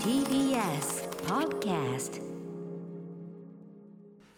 TBS Podcast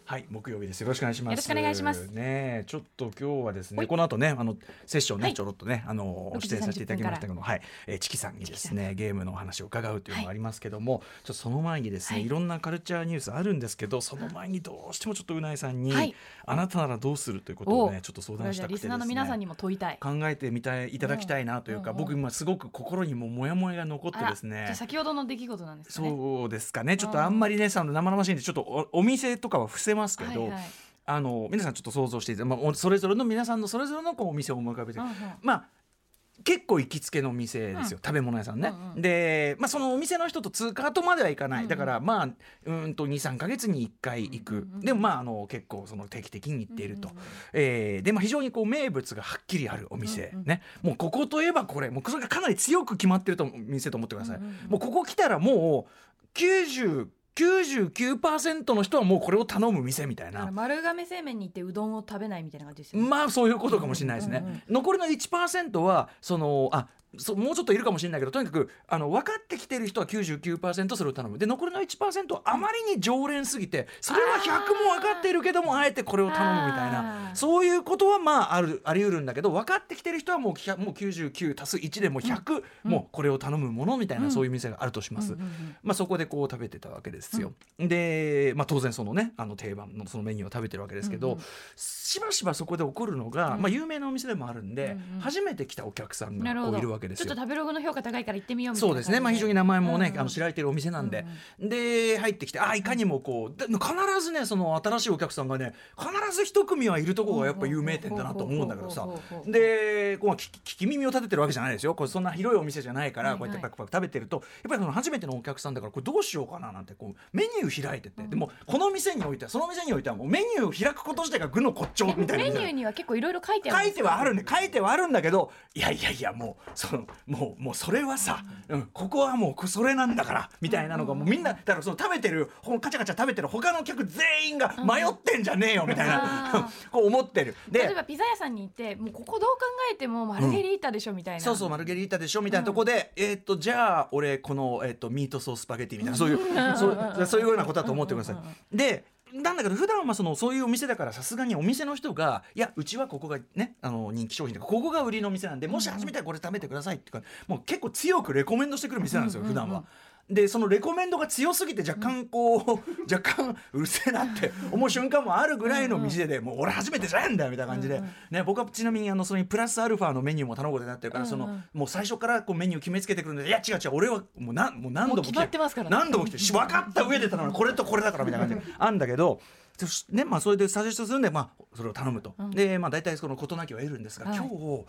はい、木曜日です。よろしくお願いします。よろしくお願いします。ねえ、ちょっと今日はですね、はい。この後ね、あのセッションね、はい。ちょろっとね、あの6時出演させていただきましたけども、はい、えーチキさんにですね、ゲームのお話を伺うというのがありますけども、ちょっとその前にですね、はい。い、ろんなカルチャーニュースあるんですけど、その前にどうしてもちょっとうないさんに、はい。あなたならどうするということをね、おちょっと相談したくてですね。ナーの皆さんにも問いたい。考えてみたいいただきたいなというか、僕今すごく心にもモヤモヤが残ってですね。先ほどの出来事なんですかね。そうですかね。ちょっとあんまりねさ生々しいんでちょっとおお店とかは伏せますけど、はいはい。あの皆さんちょっと想像していただまあお、それぞれの皆さんのそれぞれのこうお店を思い浮かべて、うんうんまあ結構行きつけの店ですよ、食べ物屋さんね。うんうんで、まあ、そのお店の人と通過とまではいかない、うんうん。だからまあうんと23か月に1回行く、うんうんうんでもまああの結構その定期的に行っていると、うんうんうんえーで、まあ、非常にこう名物がはっきりあるお店、うんうんねもうここといえばこれ。もうそれがかなり強く決まってると店と思ってください。うんうんうんもうここ来たらもう90 99%の人はもうこれを頼む店みたいな丸亀製麺に行ってうどんを食べないみたいな感じですよね。まあそういうことかもしれないですね。うんうんうん残りの1%はそのあそもうちょっといるかもしれないけどとにかくあの分かってきてる人は99%それを頼む。で残りの1%はあまりに常連すぎてそれは100も分かっているけどもあえてこれを頼むみたいあなー。そういうことはまああるあり得るんだけど分かってきてる人はもう100もう99足す1でもう100、もうこれを頼むものみたいな、うん。そういう店があるとします。うんうんうんまあ、そこでこう食べてたわけですよ。で、まあ、当然そのねあの定番のそのメニューを食べてるわけですけど、うんうんしばしばそこで起こるのが、うん。まあ、有名なお店でもあるんで、うんうん。初めて来たお客さんが。こういるわけですよちょっと。食べログの評価高いから行ってみようみたいな。そうですね、まあ、非常に名前もね、うん。うんあの知られてるお店なんで、で入ってきてあいかにもこうで必ずねその新しいお客さんがね必ず一組はいるとこがやっぱ有名店だなと思うんだけどさ。でこう聞き聞き耳を立ててるわけじゃないですよこれそんな広いお店じゃないから、はいはいこうやってパクパク食べてるとやっぱりその初めてのお客さんだからこれどうしようかななんてこうメニュー開いてて、でもこの店においてはその店においてはもうメニューを開くこと自体が具の骨頂みたいなメニューには結構いろいろ書いてあるん書いですてはあるね書いてはあるんだけどいやいやいやもうそのもうもうそれはさ、うん、ここはもうそれなんだからみたいなのがもうみんなだからその食べてるほんカチャカチャ食べてる他の客全員が迷ってんじゃねえよみたいな、あ こう思ってる。で例えばピザ屋さんに行ってもうここどう考えてもマルゲリータでしょみたいな。そうそうマルゲリータでしょみたいなとこで、えーっとじゃあ俺この、えーっとミートソーススパゲティみたいなそういうそうそういうようなことだと思ってください。でなんだけど普段はそのそういうお店だからさすがにお店の人がいやうちはここがねあの人気商品とかここが売りの店なんでもし初めてはこれ食べてくださいってかもう結構強くレコメンドしてくる店なんですよ普段は。でそのレコメンドが強すぎて若干こう、若干うるせえなって思う瞬間もあるぐらいの店で、もう俺初めてじゃないんだよみたいな感じで、ね、僕はちなみにあのそれにプラスアルファのメニューも頼むことになってるから、そのもう最初からこうメニュー決めつけてくるんでいや違う違う俺はもう何もう何度も来もう決まってますからね。何度も来てし分かった上で頼む。これとこれだからみたいな感じで。あんだけど。ねまあ、それでサジェストするんで、まあ、それを頼むと、で、まあ、大体その事なきを得るんですが、はい。今日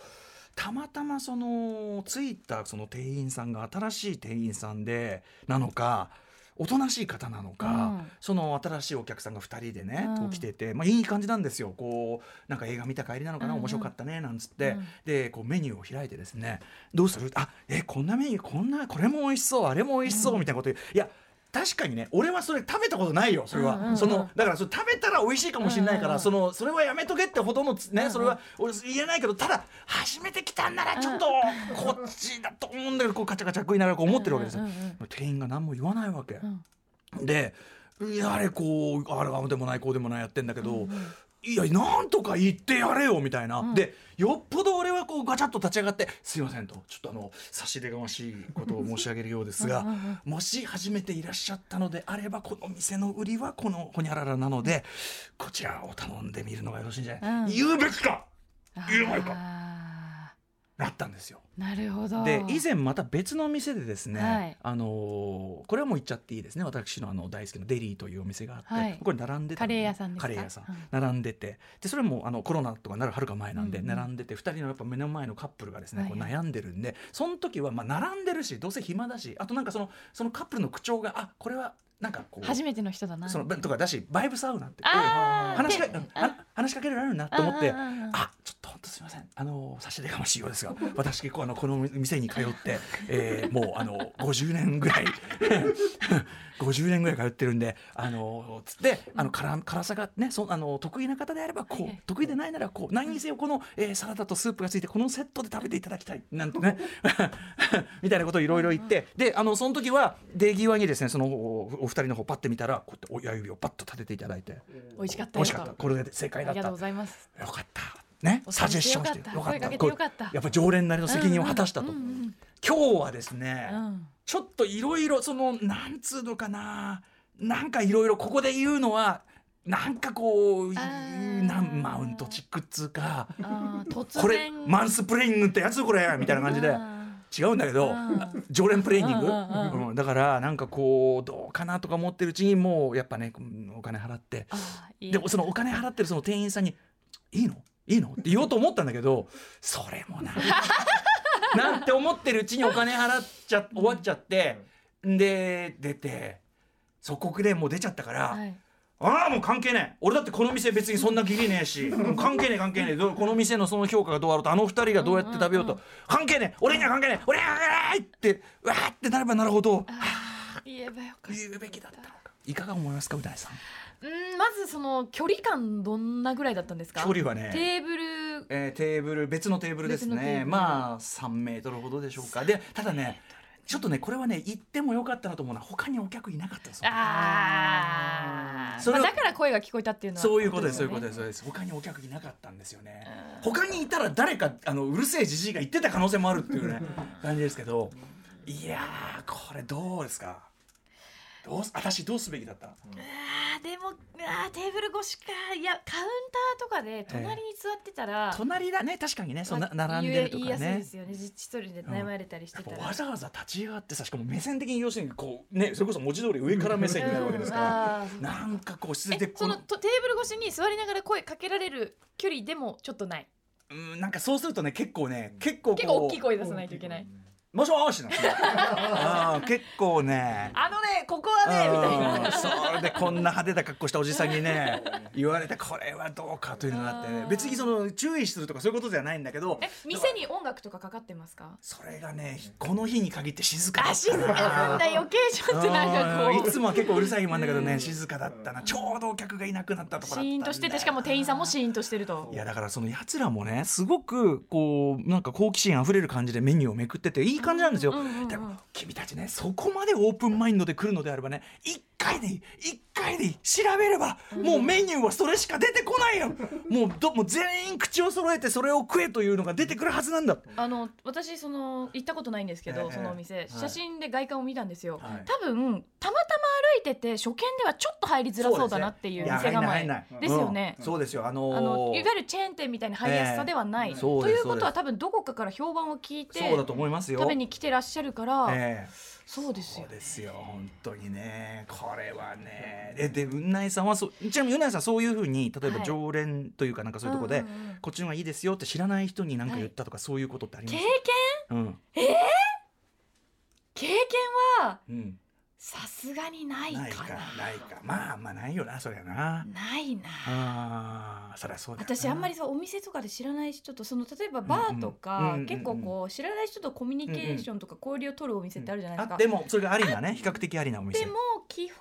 たまたまその着いたその店員さんが新しい店員さんでなのかおとなしい方なのか、うん。その新しいお客さんが2人でね、うん。来てて、まあ、いい感じなんですよ。こうなんか映画見た帰りなのかな、うん。うん面白かったねなんつって、うん。でこうメニューを開いてですねどうする？あえこんなメニューこんなこれも美味しそうあれも美味しそうみたいなこと言う。いや確かにね俺はそれ食べたことないよそれは、うんうんうん。そのだからそれ食べたら美味しいかもしれないから、うんうんうん。そのそれはやめとけってほどね、うんうん。それは俺言えないけどただ初めて来たんならちょっとこっちだと思うんだけどこうカチャカチャ食いながらこう思ってるわけですよ、うんうんうん店員が何も言わないわけ、ん。でいやあれこうあれああでもないこうでもないやってんだけど、いやなんとか言ってやれよみたいな、ん。でよっぽど俺はこうガチャッと立ち上がって「すいません」と。ちょっとあの差し出がましいことを申し上げるようですがもし初めていらっしゃったのであればこの店の売りはこのほにゃららなのでこちらを頼んでみるのがよろしいんじゃない、うん。言うべきか！言うまいかなったんですよ。なるほど。で以前また別の店でですね、はいあのーこれはもう言っちゃっていいですね私のあの大好きなデリーというお店があって、はいこれ並んでたカレー屋さんカレー屋さん、うん並んでてでそれもあのコロナとかなるはるか前なんで、並んでて2人のやっぱ目の前のカップルがですね、こう悩んでるんでその時はまあ並んでるしどうせ暇だしあとなんかそのそのカップルの口調があこれはなんかこう初めての人だな。そのとかだしバイブサウナって話しか話しかけられるなと思ってあちょっと当すみません。あの差し出がましいようですが 私結構あのこの店に通って、えーもうあの50年ぐらい 50年ぐらい通ってるんであのつってあの辛辛さがねそあの得意な方であればこう得意でないならこう何にせよこの、えーサラダとスープがついてこのセットで食べていただきたいなんてね みたいなことをいろいろ言ってであのその時は出際にですねそのおお二人の方パッて見たらこうやって親指をパッと立てていただいて美味しかった。美味しかった。これで正解だった。ありがとうございます。よかった。ね、おサジェッションしてよかった。やっぱ常連なりの責任を果たしたと。今日はですね、うん。ちょっといろいろそのなんつうのかな、なんかいろいろここで言うのはなんかこうなんマウントチックっつうか、これマンスプレイングってやつこれみたいな感じで。あ違うんだけどうん。常連プレーニング、うんだからなんかこうどうかなとか思ってるうちにもうやっぱねうんお金払って。でもそのお金払ってるその店員さんに「いいの？いいの?」って言おうと思ったんだけどそれもな なんて思ってるうちにお金払っちゃ終わっちゃってで出て即刻でもう出ちゃったから、はいああもう関係ねえ。俺だってこの店別にそんな義理ねえし。関係ねえ関係ねえ。どうこの店のその評価がどうあろうとあの二人がどうやって食べようと、うん。うん関係ねえ。俺には関係ねえ。俺には関係ないってうわーってなればなるほど。言えばよかった。言うべきだったのか。いかが思いますかう大さん。うんまずその距離感どんなぐらいだったんですか？距離はね。テーブル。えーテーブル別のテーブルですね。まあ3メートルほどでしょうか。でただねちょっとねこれはね行ってもよかったなと思うのは他にお客いなかったですああ、まあ、だから声が聞こえたっていうのはそういうことですそういうことでですそうです。他にお客いなかったんですよね。うん。他にいたら誰かあのうるせえじじいが言ってた可能性もあるっていうね 感じですけど。いやーこれどうですか？どうす私どうすべきだった？あーでもあーテーブル越しかいやカウンターとかで隣に座ってたら、隣だね確かにねそうなまあ並んでるとか言いやすいでねすよね。一人で悩まれたりしてたら、やっぱわざわざ立ち上がってさしかも目線的に要するにこうねそれこそ文字通り上から目線になるわけですから、あー。なんかこう姿勢でえそのとテーブル越しに座りながら声かけられる距離でもちょっとない？うんなんかそうするとね結構ね結構結構大きい声出さないといけない、もしもしなんですよ結構ね。あのねここはねみたいうんな。それでこんな派手な格好したおじさんにね言われてこれはどうかというのがあってね。別にその注意するとかそういうことじゃないんだけどえ店に音楽とかかかってますか？それがねこの日に限って静かだったあ静かなんだ余計ちょっとなんかこう。んいつもは結構うるさいもんだけどねうん静かだったな。ちょうどお客がいなくなったとこうろだったんだ。よシーンとしててしかも店員さんもシーンとしてると。いやだからそのやつらもねすごくこうなんか好奇心あふれる感じでメニューをめくってていい感じなんですよ。でも君たちねそこまでオープンマインドで来るのであればね一回でいい一回でいい。調べればもうメニューはそれしか出てこないよ。もうどもう全員口を揃えてそれを食えというのが出てくるはずなんだ。あの私その行ったことないんですけど、ええ。そのお店、はい。写真で外観を見たんですよ、はい。多分たまたま歩いてて初見ではちょっと入りづらそうだなっていうや店構えですよね、うん。そうですよ。あのーあのいわゆるチェーン店みたいな入りやすさではない、ええ。そうですということは多分どこかから評判を聞いてそうだと思いますよ。食べに来てらっしゃるから、ええそうですよそうですよ本当にね。これはね。えでうないさんはそうちなみにうないさんそういうふうに例えばはい。常連というかなんかそういうところで、こっちの方がいいですよって知らない人に何か言ったとか、そういうことってあります？経験？うん。経験はうんさすがにないかな。ないかないか。まあまあないよなそりゃな。ないな。あーそりゃそうだ私あんまりそうお店とかで知らない人とその例えばバーとうんか、結構こう知らない人とコミュニケーションとか交流を取るお店ってあるじゃないですか。あでもそれがありなね。比較的ありなお店。でも基本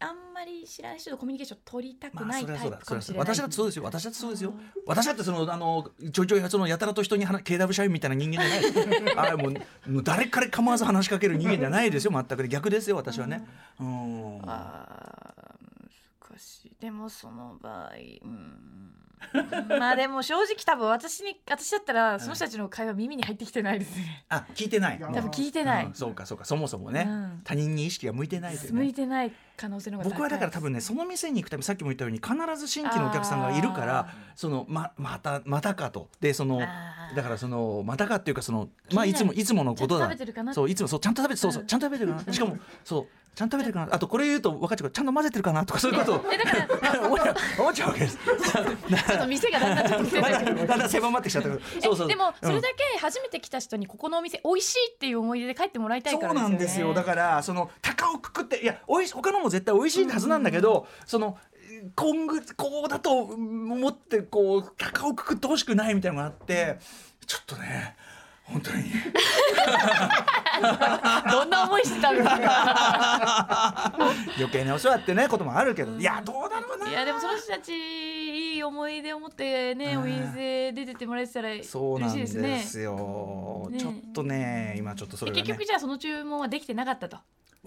あんまり知らない人とコミュニケーション取りたくまあないタイプかもしれない。私だってそうですよ。私だってそうですよ。私だってそのあのちょいちょいそのやたらと人に話 KW 社員みたいな人間じゃない。あもうもう誰から構わず話しかける人間じゃないですよ全く逆ですよ私はね。うん。あー難しい。でもその場合うん。まあでも正直多分私に私だったらその人たちの会話耳に入ってきてないですね。あ聞いてない。多分聞いてない。うん。そうかそうか。そもそもね、うん。他人に意識が向いてないね。向いてない可能性の。僕はだから多分ねその店に行くためにさっきも言ったように必ず新規のお客さんがいるからあそのままたまたかと。でそのだからそのまたかっていうかそのまあいつもいつものことだ。そういつもそうちゃんと食べてそうそうちゃんと食べてるかな。しかもそうちゃんと食べてるかな。あとこれ言うと分かっちゃうちゃんと混ぜてるかなとかそういうこと。をえだから 思っちゃうわけです。ちょっと店がだんだんちょっと狭いけどだんだん狭まってきちゃったそうそう。えでもうん。それだけ初めて来た人にここのお店美味しいっていう思い出で帰ってもらいたいからそうなんですよ。だらからその高をくくっていやおいし他のも絶対美味しいはずなんだけど、その今後こうだと思ってこう高をくくってほしくないみたいなのがあってちょっとね本当に。どんな思いしてたんですか？余計にお世話ってねこともあるけどいやどうだろうな。いやでもその人たちいい思い出を持ってねうん。お店出てってもらえてたら嬉しそうなんでいですねすよ。ねちょっとね今ちょっとそれがね。で結局じゃあその注文はできてなかったと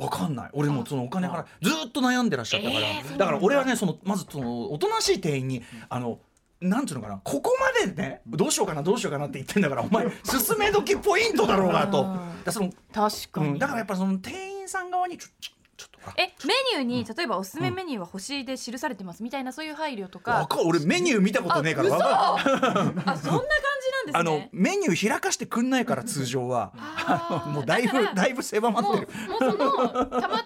わかんない。俺もそのお金払いずーっと悩んでらっしゃったから、えーだ。だから俺はねそのまずそのおとなしい店員にあのなんていうのかなここまでねどうしようかなどうしようかなって言ってんだからお前進め時ポイントだろうがと。うん。だからその確かうん、だからやっぱその店員さん側にちょちょちょっとあえメニューに例えばおすすめメニューは星で記されてますみたいなそういう配慮とか。わか俺メニュー見たことねえからあそんな感じねあのメニュー開かしてくんないから通常は。もうだいぶだいぶ狭まってる。もうその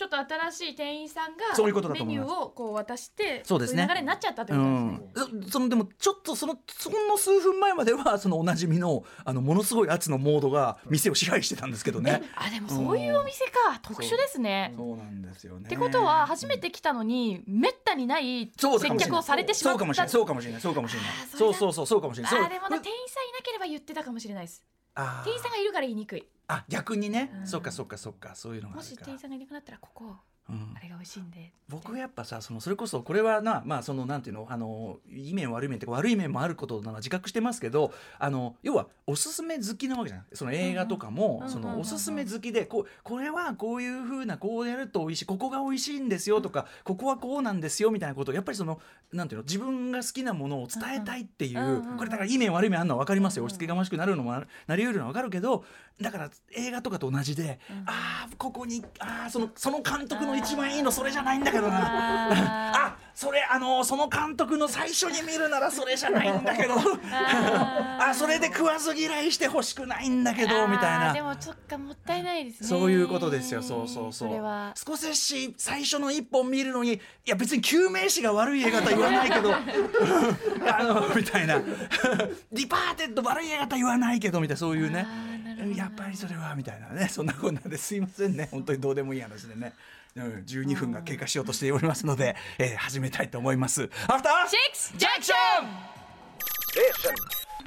ちょっと新しい店員さんがそういうことだとメニュ思います。ーをこう渡してそうですね。い流れになっちゃったってうことですね、ん、そそのでもちょっとそのその数分前まではそのおなじみのあのものすごい圧のモードが店を支配してたんですけどね。あでもそういうお店か、特殊ですね。そう。なんですよね。ってことは初めて来たのにめったにないそう接客をされてしまった。そうかもしれない。そうかもしれない。そうかもしれない。あーそれだそうそうそうそうかもしれない。あーでもね店員さんいなければ言ってたかもしれないです店員さんがいるから言いにくい。あ逆にね、うん。そうかそうかそうか。そういうのがあもし店員さんがいなくなったらここうん。あれが美味しいんで。僕やっぱさそのそれこそこれはなまあそのなんていうのあのいい面悪い面って悪い面もあることなのは自覚してますけどあの要はおすすめ好きなわけじゃない。その映画とかも、そうんうんうんうんうん。のおすすめ好きでこうこれはこういうふうなこうやると美味しいここが美味しいんですよとかここはこうなんですよみたいなことをやっぱりそのなんていうの自分が好きなものを伝えたいっていう、これだからいい面悪い面あるのは分かりますよ。うん押し付けがましくなるのもななりうるのは分かるけどだから映画とかと同じで、うんああここにああそのその監督の一番いいのそれじゃないんだけどな。あ あそれあのその監督の最初に見るならそれじゃないんだけど。あ それで食わず嫌いしてほしくないんだけどみたいな。でもそっかもったいないですね。そういうことですよそうそうそう。それは。少し最初の一本見るのにいや別に救命士が悪い映画とは言わないけど。あのみたいな。ディパーテッド悪い映画とは言わないけどみたいなそういうね。やっぱりそれはみたいなね。そんなこんなですいませんね。本当にどうでもいい話でね。うん、12分が経過しようとしておりますので、えー始めたいと思います。アフターシックスジャンクション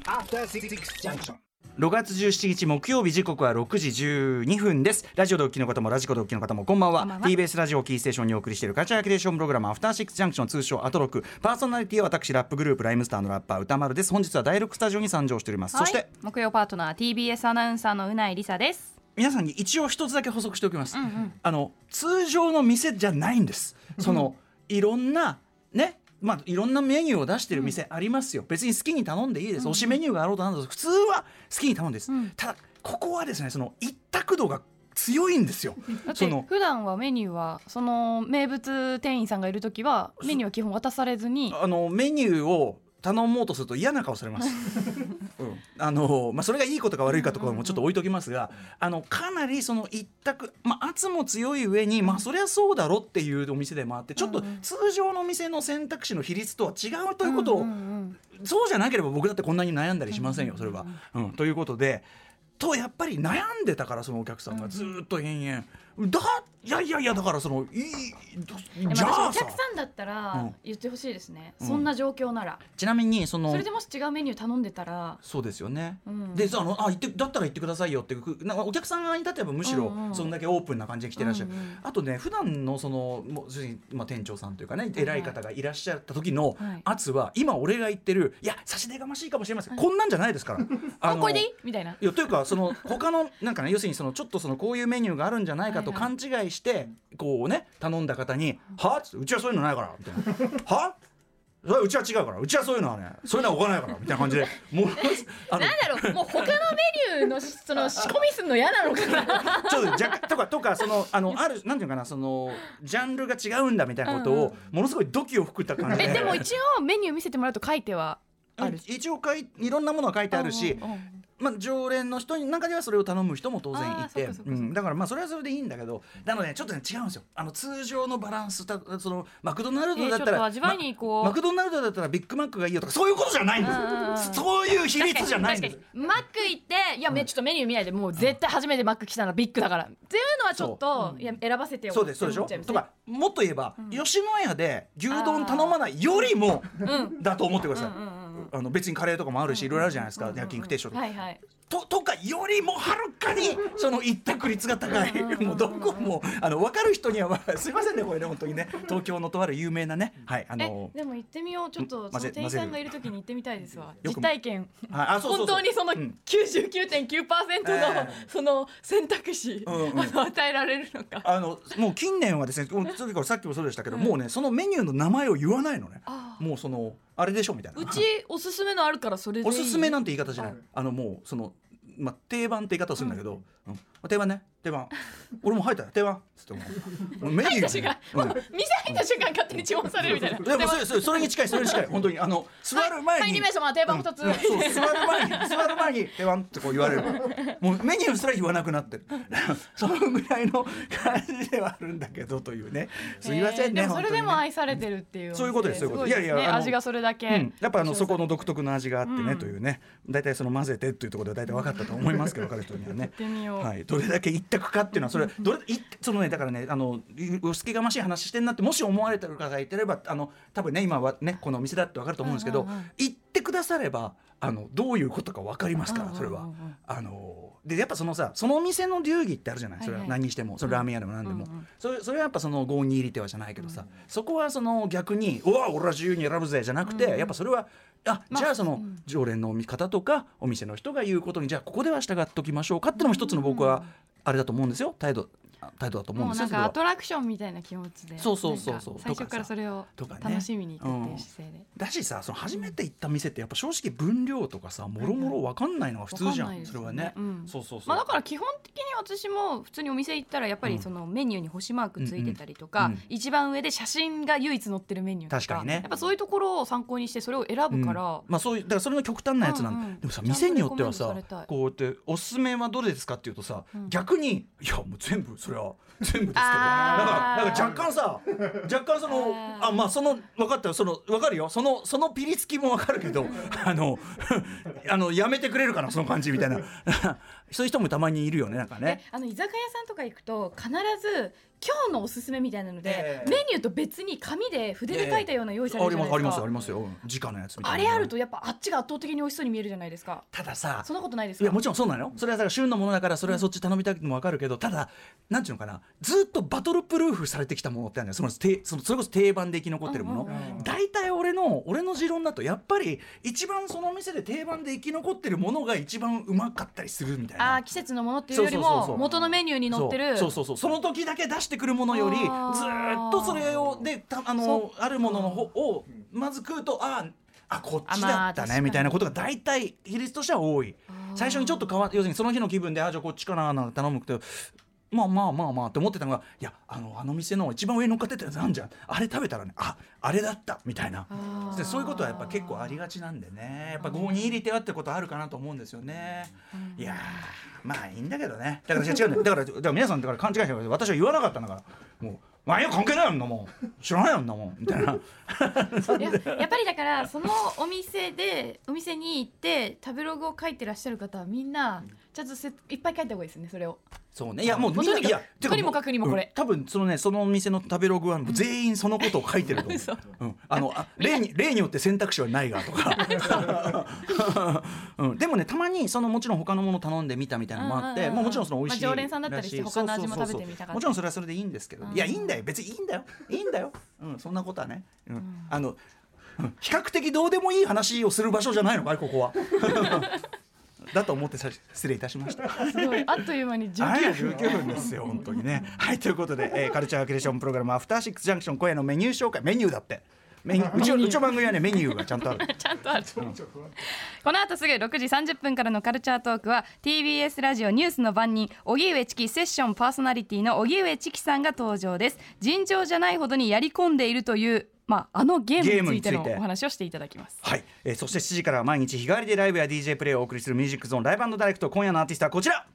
After Six Junction. 6月17日木曜日時刻は6時12分です。ラジオでお聞きの方もラジコでお聞きの方もこんばんは。こんばんは。TBS ラジオをキーステーションにお送りしているカルチャーキュレーションプログラムアフターシックスジャンクション通称アトロク。パーソナリティは私ラップグループライムスターのラッパー宇多丸です。本日は第6スタジオに参上しております、そして木曜パートナー TBS アナウンサーのうないりさです皆さんに一応一つだけ補足しておきます、うんうん。あの通常の店じゃないんです。そのいろんなねまあ、いろんなメニューを出してる店ありますよ、別に好きに頼んでいいです、推しメニューがあろうとなんだと普通は好きに頼んでです、うん。ただここはですねその一択度が強いんですよ。その普段はメニューはその名物店員さんがいる時はメニューは基本渡されずに。あのメニューを頼もうとすると嫌な顔されます。うん、あのまあそれがいいことか悪いかとかもちょっと置いときますが、あのかなりその一択まあ圧も強い上にまあそりゃそうだろっていうお店でもあってちょっと通常のお店の選択肢の比率とは違うということを、そうじゃなければ僕だってこんなに悩んだりしませんよそれは。うん、ということで。とやっぱり悩んでたからそのお客さんがずーっと延々だいやいやいやだからそのいいじゃあお客さんだったうん。ら言ってほしいですね、うんそんな状況なら、ちなみにそのそれでもし違うメニュー頼んでたら、そうですよね。うん。でさあのあ言ってだったら言ってくださいよってくなんかお客さん側に立てばむしろそんだけオープンな感じで来てらっしゃる、うんうん。あとね普段のそのもうまあ、店長さんというかね偉い方がいらっしゃった時のはい。圧は今俺が言ってるいや差し出がましいかもしれません、こんなんじゃないですから。のあこれでいい？みたいな。いやというかその他のなんかね要するにそのちょっとそのこういうメニューがあるんじゃないかとはい勘違いしてこうね頼んだ方に「は?」っつって「うちはそういうのないから」みたいな「は?」それはうちは違うからうちはそういうのはねそういうのは置かないからみたいな感じでもう なんだろうもう他のメニューのその仕込みすんの嫌なのかな。ちょっと若干とかとかそのあのあるなんていうかなそのジャンルが違うんだみたいなことをものすごいドキを含った感じで。えでも一応メニュー見せてもらうと書いてはある。一応かいいろんなものが書いてあるし、うんうんうんまあ、常連の人の中ではそれを頼む人も当然いてだからまあそれはそれでいいんだけどなのでちょっとね違うんですよ。あの通常のバランスたそのマクドナルドだったら、えーまマクドナルドだったらビッグマックがいいよとかそういうことじゃないんです。うんうんうんそういう比率じゃないんです。マック行っていやめちょっとメニュー見ないでもう絶対初めてマック来たのビッグだから。っていうのはちょっと、いや選ばせてよそうですそうでしょ？とかもっと言えば、吉野家で牛丼頼まないよりもうん。だと思ってください、うんうんうんうんあの別にカレーとかもあるしいろいろあるじゃないですか、焼肉定食とか、はいはい。ととかよりもはるかにその一択率が高い。もうどこもあの分かる人には、まあ、すいませんねこれね本当にね。東京のとある有名なね。はいあえのでも行ってみよう。ちょっと店員さんがいる時に行ってみたいですわ。実体験。はいあそうそうそう。本当にそのうん。99.9%の、ええ。その選択肢、うんうん。あの与えられるのか。あのもう近年はですねさっきもそうでしたけど、もうねそのメニューの名前を言わないのね。あもうそのあれでしょみたいな。うちおすすめのあるからそれでいい。おすすめなんて言い方じゃない。あのもうそのまあ定番って言い方をするんだけど、うん定番ね。定番。俺も入ったよ。定番。つってもう。メニュー私が、うん。もう店入った瞬間勝手に注文されるみたいな。でもそれそれそれに近いそれに近い。本当に。あの座る前に、はい。2名様定番2つ、うん。そう座る前に座る前に「手番」ってこう言われる。もうメニューすら言わなくなってる。そのぐらいの感じではあるんだけどというね。すいませんね、でもそれでも本愛されてるっていう、そういうことですそういうこといやいや味がそれだけ、やっぱあのそこの独特の味があってね、うんというね。大体その混ぜてっていうところで大体分かったと思いますけど分かる人にはね。ってみよう、はい、どれだけ一択かっていうのはそれどれいそのねだからねあのうすけがましい話してんなってもし思われてる方がいてればあの多分ね今はねこのお店だって分かると思うんですけど、うんうんうん言ってくださればあのどういうことか分かりますからそれは。あのでやっぱそのさそのお店の流儀ってあるじゃないそれは何にしてもそれラーメン屋でも何でも、それそれはやっぱその郷に入り手はじゃないけどさ、そこはその逆に「うわ俺は自由に選ぶぜ」じゃなくて、やっぱそれはあまあじゃあその常連の見方とかお店の人が言うことにじゃあここでは従っておきましょうかっていうのも一つの僕はあれだと思うんですよ。態度あ態度だと思うんですなんかアトラクションみたいな気持ちでそうそうそうそう。最初からそれを楽しみに行くっていう姿勢で、だしさその初めて行った店ってやっぱ正直分量とかさもろもろ分かんないのが普通じゃん、それはね、うん。そうそうそう、まあ、だから基本的に私も普通にお店行ったらやっぱりそのメニューに星マークついてたりとか、一番上で写真が唯一載ってるメニューとか確かにね。やっぱそういうところを参考にしてそれを選ぶから、うん。まあそういうだからそれの極端なやつなんで、でもさ店によってはさこうやって「おすすめはどれですか?」って言うとさ、うん。逆に「いやもう全部それは全部ですけど」なんかあー。なんか若干さ若干そのあまあその分かったよその分かるよ。そのそのピリつきも分かるけど あの あのやめてくれるかなその感じみたいな。そういう人もたまにいるよねなんかでね。あの居酒屋さんとか行くと必ず今日のおすすめみたいなので、ええ。メニューと別に紙で筆で書いたような用意されあるじゃないですか、りますありますありますよ。うん直のやつみたいな。あれあるとやっぱあっちが圧倒的に美味しそうに見えるじゃないですか。たださそんなことないですか？いやもちろんそうなのよ。それはだから旬のものだからそれはそっち頼みたいのも分かるけどただなんていうのかなずっとバトルプルーフされてきたものってあるんそのてそれこそ定番で生き残ってるもの。大体俺の俺の持論だとやっぱり一番その店で定番で生き残ってるものが一番うまかったりするみたいな。あー季節のものっていうよりも元のメニューに載ってる。そうそうそう。その時だけ出してくるものよりずっとそれをでたあのそあるものの方をまず食うとあーあこっちだったねみたいなことが大体比率としては多い。最初にちょっと変わ要するにその日の気分であじゃあこっちかななんて頼むけどまあまあまあまあって思ってたのがいやあのあの店の一番上に乗っかってたやつなんじゃん。あれ食べたらねああれだった。みたいな。でそういうことはやっぱ結構ありがちなんでね。やっぱ5に入れてはってことあるかなと思うんですよね。いやーまあいいんだけどね。だから違うね。だからだから皆さんだから勘違いしてる私は言わなかったんだからもう「まあいや関係ないよんなもん。知らないよんなもん」みたいな。やっぱりだからそのお店でお店に行って食べログを書いてらっしゃる方はみんなちゃんとせいっぱい書いた方がいいですねそれを。そうね。いやもうもうとにかくみんないやてかとにもかくにもこれ。うん多分そのねそのお店の食べログは全員そのことを書いてると思う。嘘 うん、あのあ 例に例によって選択肢はないがとか、うん、でもねたまにそのもちろん他のもの頼んでみたみたいなのもあって、うんうんうんまあ、もちろんその美味しいまあ常連さんだったりして他の味も食べてみたかったもちろんそれはそれでいいんですけど、うん。いやいいんだよ。別にいいんだよ。いいんだよ、うん、そんなことはね、うん。あのうん。比較的どうでもいい話をする場所じゃないのかいここは。だと思ってさ失礼いたしました。すごいあっという間にはい、19分19分ですよ、本当にね。はい、ということで、えーカルチャークリエーションプログラム、アフターシックスジャンクション、今夜のメニュー紹介、メニューだって。メニューうちのうちの番組はね、メニューがちゃんとある。ちゃんとあるこの後すぐ6時30分からのカルチャートークは TBS ラジオニュースの番人荻上チキセッションパーソナリティの荻上チキさんが登場です尋常じゃないほどにやり込んでいるというまああのゲームについてのお話をしていただきます。はい、えーそして7時から毎日日替わりでライブや DJ プレイをお送りするミュージックゾーンライブダイレクト。今夜のアーティストはこちら。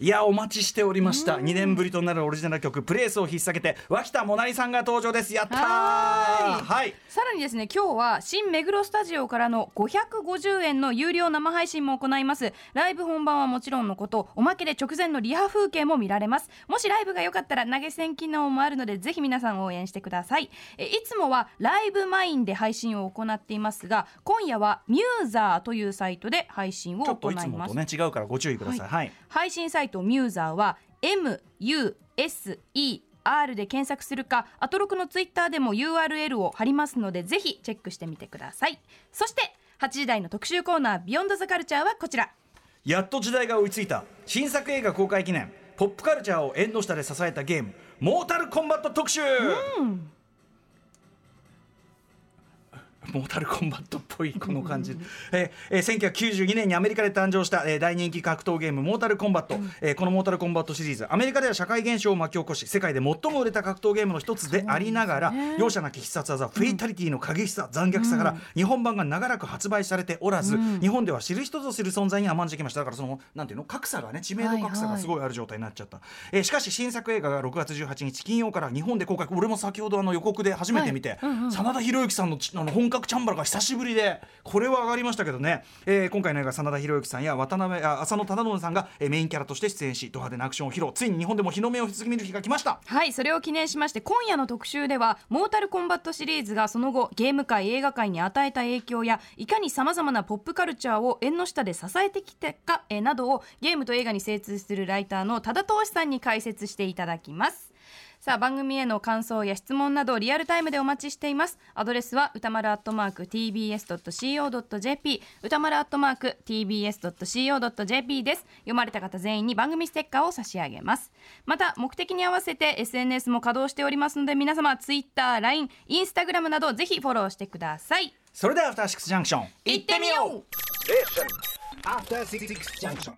いやお待ちしておりました。2年ぶりとなるオリジナル曲「プレイス」を引っ提げて脇田もなりさんが登場です。やったー！はーい。はい。さらにですね今日は新目黒スタジオからの550円の有料生配信も行います。ライブ本番はもちろんのことおまけで直前のリハ風景も見られます。もしライブが良かったら投げ銭機能もあるのでぜひ皆さん応援してください。えいつもはライブマインで配信を行っていますが今夜はミューザーというサイトで配信をちょっと行いますいつもとね違うからご注意ください。はい、配信サイトミューザーは MUSER で検索するかアトロクのツイッターでも URL を貼りますのでぜひチェックしてみてください。そして8時台の特集コーナービヨンドザカルチャーはこちら。やっと時代が追いついた。新作映画公開記念。ポップカルチャーを縁の下で支えたゲーム「モータルコンバット」特集、モータルコンバットっぽいこの感じ、えーえー1992年にアメリカで誕生した、えー大人気格闘ゲーム「モータルコンバット」えーこの「モータルコンバット」シリーズ。アメリカでは社会現象を巻き起こし世界で最も売れた格闘ゲームの一つでありながら、容赦なき必殺技、フェイタリティの過激さ残虐さから、日本版が長らく発売されておらず、日本では知る人ぞ知る存在に甘んじてきました。だからそのなんていうの格差がね知名度格差がすごいある状態になっちゃった、えーしかし新作映画が6月18日金曜から日本で公開俺も先ほどあの予告で初めて見て、真田広之さんのちあの本格チャンバラが久しぶりでこれは上がりましたけどね、えー今回の映画真田広之さんや渡辺あ浅野忠信さんが、えーメインキャラとして出演しド派手なアクションを披露。ついに日本でも日の目を見る日が来ました。はいそれを記念しまして今夜の特集ではモータルコンバットシリーズがその後ゲーム界映画界に与えた影響やいかにさまざまなポップカルチャーを縁の下で支えてきたかえーなどをゲームと映画に精通するライターの多田投資さんに解説していただきます。さあ番組への感想や質問などリアルタイムでお待ちしています。アドレスは歌丸アットマーク tbs.co.jp 歌丸アットマーク tbs.co.jp です。読まれた方全員に番組ステッカーを差し上げます。また目的に合わせて SNS も稼働しておりますので皆様 Twitter、LINE、Instagram などぜひフォローしてください。それではアフターシックスジャンクション。行ってみよう。After Six Junction.